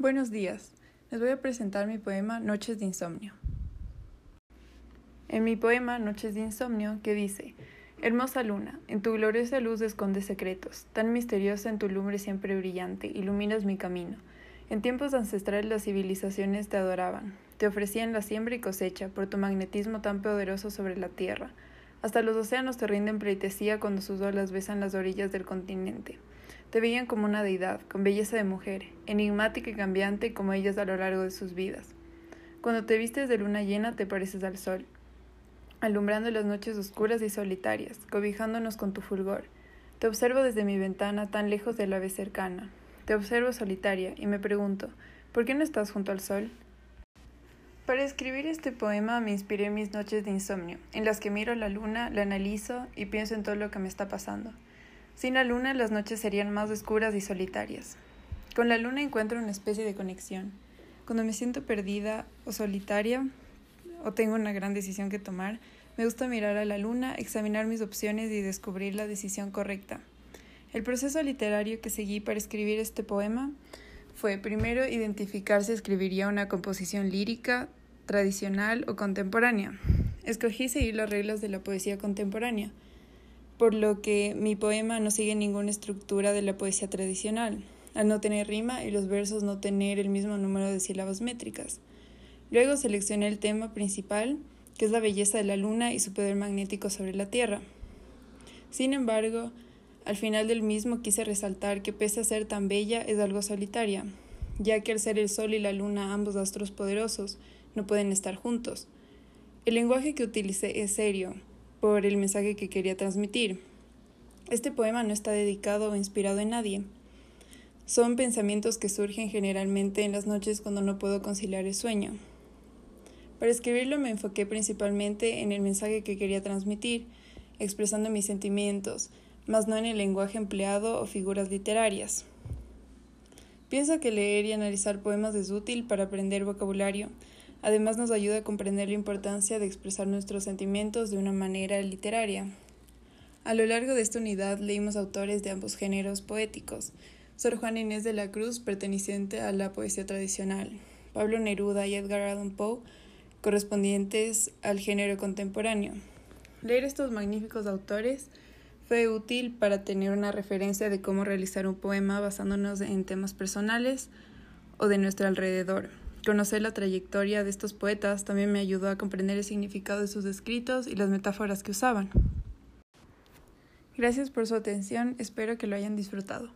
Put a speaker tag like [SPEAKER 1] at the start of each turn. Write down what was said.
[SPEAKER 1] Buenos días. Les voy a presentar mi poema Noches de Insomnio. En mi poema Noches de Insomnio, que dice, Hermosa luna, en tu gloriosa luz escondes secretos, tan misteriosa en tu lumbre siempre brillante, iluminas mi camino. En tiempos ancestrales las civilizaciones te adoraban, te ofrecían la siembra y cosecha por tu magnetismo tan poderoso sobre la tierra. Hasta los océanos te rinden pleitesía cuando sus olas besan las orillas del continente. Te veían como una deidad, con belleza de mujer, enigmática y cambiante como ellas a lo largo de sus vidas. Cuando te vistes de luna llena te pareces al sol, alumbrando las noches oscuras y solitarias, cobijándonos con tu fulgor. Te observo desde mi ventana tan lejos de la vez cercana. Te observo solitaria y me pregunto, ¿por qué no estás junto al sol? Para escribir este poema me inspiré mis noches de insomnio, en las que miro la luna, la analizo y pienso en todo lo que me está pasando. Sin la luna las noches serían más oscuras y solitarias. Con la luna encuentro una especie de conexión. Cuando me siento perdida o solitaria o tengo una gran decisión que tomar, me gusta mirar a la luna, examinar mis opciones y descubrir la decisión correcta. El proceso literario que seguí para escribir este poema fue primero identificar si escribiría una composición lírica, tradicional o contemporánea. Escogí seguir las reglas de la poesía contemporánea por lo que mi poema no sigue ninguna estructura de la poesía tradicional, al no tener rima y los versos no tener el mismo número de sílabas métricas. Luego seleccioné el tema principal, que es la belleza de la luna y su poder magnético sobre la Tierra. Sin embargo, al final del mismo quise resaltar que pese a ser tan bella es algo solitaria, ya que al ser el Sol y la Luna ambos astros poderosos, no pueden estar juntos. El lenguaje que utilicé es serio, por el mensaje que quería transmitir. Este poema no está dedicado o inspirado en nadie. Son pensamientos que surgen generalmente en las noches cuando no puedo conciliar el sueño. Para escribirlo me enfoqué principalmente en el mensaje que quería transmitir, expresando mis sentimientos, más no en el lenguaje empleado o figuras literarias. Pienso que leer y analizar poemas es útil para aprender vocabulario, Además nos ayuda a comprender la importancia de expresar nuestros sentimientos de una manera literaria. A lo largo de esta unidad leímos autores de ambos géneros poéticos. Sor Juana Inés de la Cruz, perteneciente a la poesía tradicional. Pablo Neruda y Edgar Allan Poe, correspondientes al género contemporáneo. Leer estos magníficos autores fue útil para tener una referencia de cómo realizar un poema basándonos en temas personales o de nuestro alrededor. Conocer la trayectoria de estos poetas también me ayudó a comprender el significado de sus escritos y las metáforas que usaban. Gracias por su atención, espero que lo hayan disfrutado.